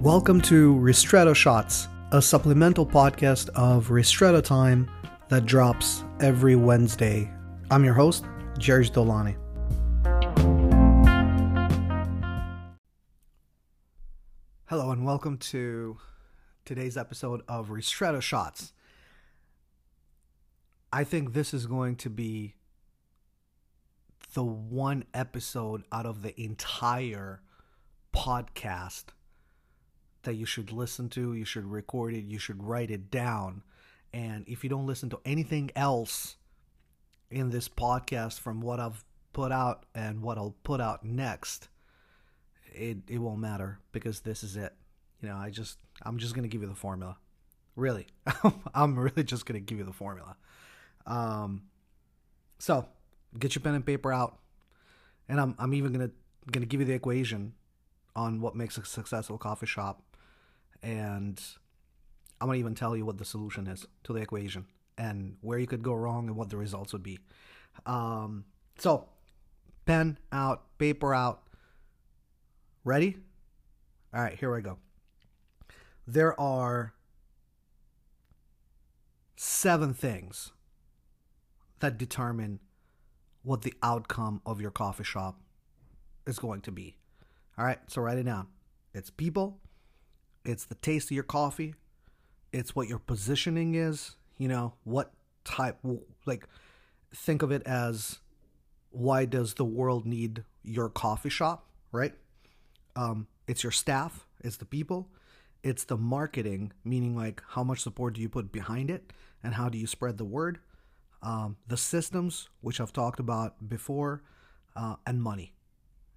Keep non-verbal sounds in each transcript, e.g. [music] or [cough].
Welcome to Ristretto Shots, a supplemental podcast of Ristretto Time that drops every Wednesday. I'm your host, Jerry Dolani. Hello, and welcome to today's episode of Ristretto Shots. I think this is going to be the one episode out of the entire podcast that you should listen to, you should record it, you should write it down. And if you don't listen to anything else in this podcast from what I've put out and what I'll put out next, it it won't matter because this is it. You know, I just I'm just gonna give you the formula. Really, [laughs] I'm really just gonna give you the formula. Um, so get your pen and paper out, and I'm I'm even gonna gonna give you the equation on what makes a successful coffee shop, and I'm gonna even tell you what the solution is to the equation and where you could go wrong and what the results would be. Um, so pen out, paper out. Ready? All right, here we go. There are seven things that determine what the outcome of your coffee shop is going to be. All right, so write it down. It's people, it's the taste of your coffee, it's what your positioning is, you know, what type, like, think of it as why does the world need your coffee shop, right? Um, it's your staff, it's the people, it's the marketing, meaning like how much support do you put behind it and how do you spread the word, um, the systems, which I've talked about before, uh, and money.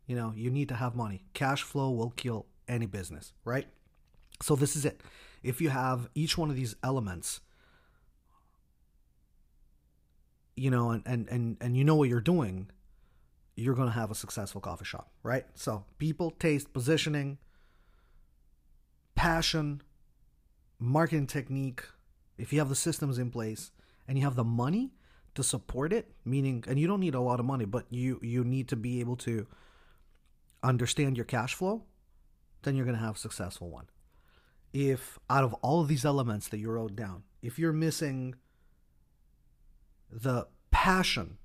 You know, you need to have money. Cash flow will kill any business, right? So this is it. If you have each one of these elements, you know, and and and, and you know what you're doing, you're going to have a successful coffee shop, right? So, people, taste, positioning, passion, marketing technique, if you have the systems in place and you have the money to support it, meaning and you don't need a lot of money, but you you need to be able to understand your cash flow, then you're going to have a successful one. If out of all of these elements that you wrote down, if you're missing the passion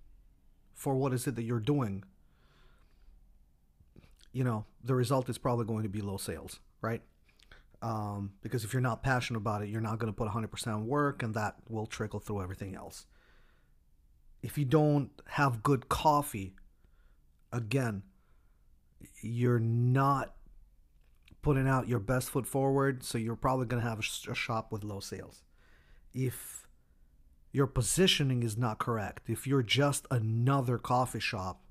for what is it that you're doing, you know, the result is probably going to be low sales, right? Um, because if you're not passionate about it, you're not going to put 100% work, and that will trickle through everything else. If you don't have good coffee, again, you're not putting out your best foot forward, so you're probably going to have a, shop with low sales. If your positioning is not correct, if you're just another coffee shop,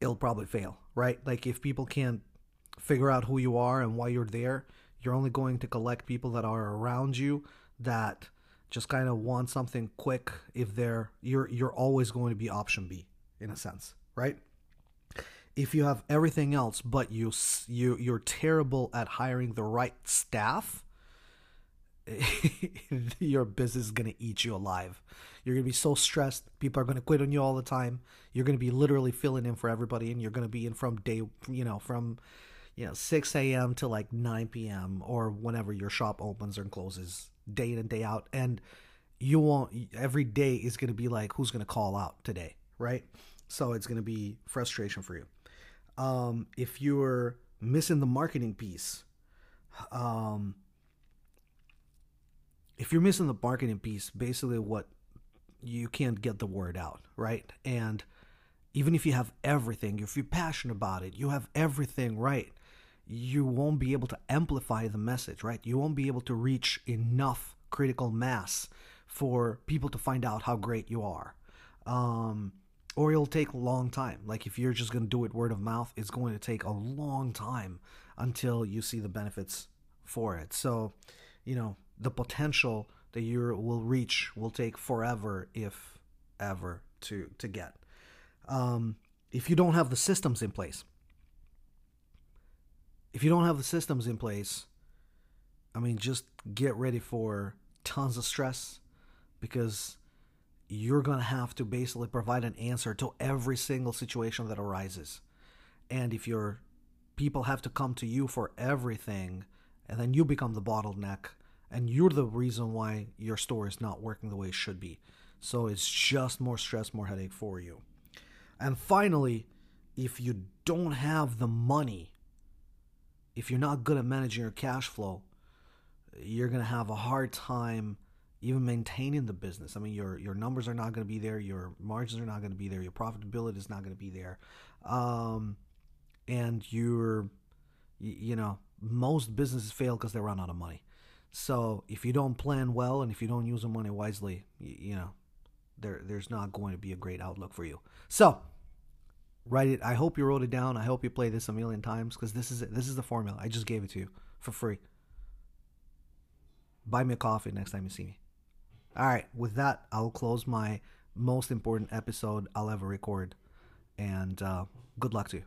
it'll probably fail, right? Like if people can't figure out who you are and why you're there, you're only going to collect people that are around you that just kind of want something quick if they're you're you're always going to be option B in a sense, right? If you have everything else but you you you're terrible at hiring the right staff, [laughs] your business is going to eat you alive. You're going to be so stressed. People are going to quit on you all the time. You're going to be literally filling in for everybody, and you're going to be in from day, you know, from you know 6 a.m. to like 9 p.m. or whenever your shop opens or closes, day in and day out, and you won't. Every day is going to be like, who's going to call out today, right? So it's going to be frustration for you. Um, if you're missing the marketing piece, um, if you're missing the marketing piece, basically what you can't get the word out, right? And even if you have everything, if you're passionate about it, you have everything right, you won't be able to amplify the message, right? You won't be able to reach enough critical mass for people to find out how great you are. Um, or it'll take a long time. Like if you're just going to do it word of mouth, it's going to take a long time until you see the benefits for it. So, you know, the potential that you will reach will take forever, if ever, to to get. Um, if you don't have the systems in place, if you don't have the systems in place, I mean, just get ready for tons of stress because you're going to have to basically provide an answer to every single situation that arises. And if your people have to come to you for everything and then you become the bottleneck and you're the reason why your store is not working the way it should be. So it's just more stress, more headache for you. And finally, if you don't have the money, if you're not good at managing your cash flow, you're going to have a hard time even maintaining the business. I mean, your your numbers are not going to be there, your margins are not going to be there, your profitability is not going to be there, um, and you're, you know, most businesses fail because they run out of money. So if you don't plan well and if you don't use the money wisely, you, you know, there there's not going to be a great outlook for you. So write it. I hope you wrote it down. I hope you play this a million times because this is. This is the formula. I just gave it to you for free. Buy me a coffee next time you see me. All right, with that, I'll close my most important episode I'll ever record. And uh, good luck to you.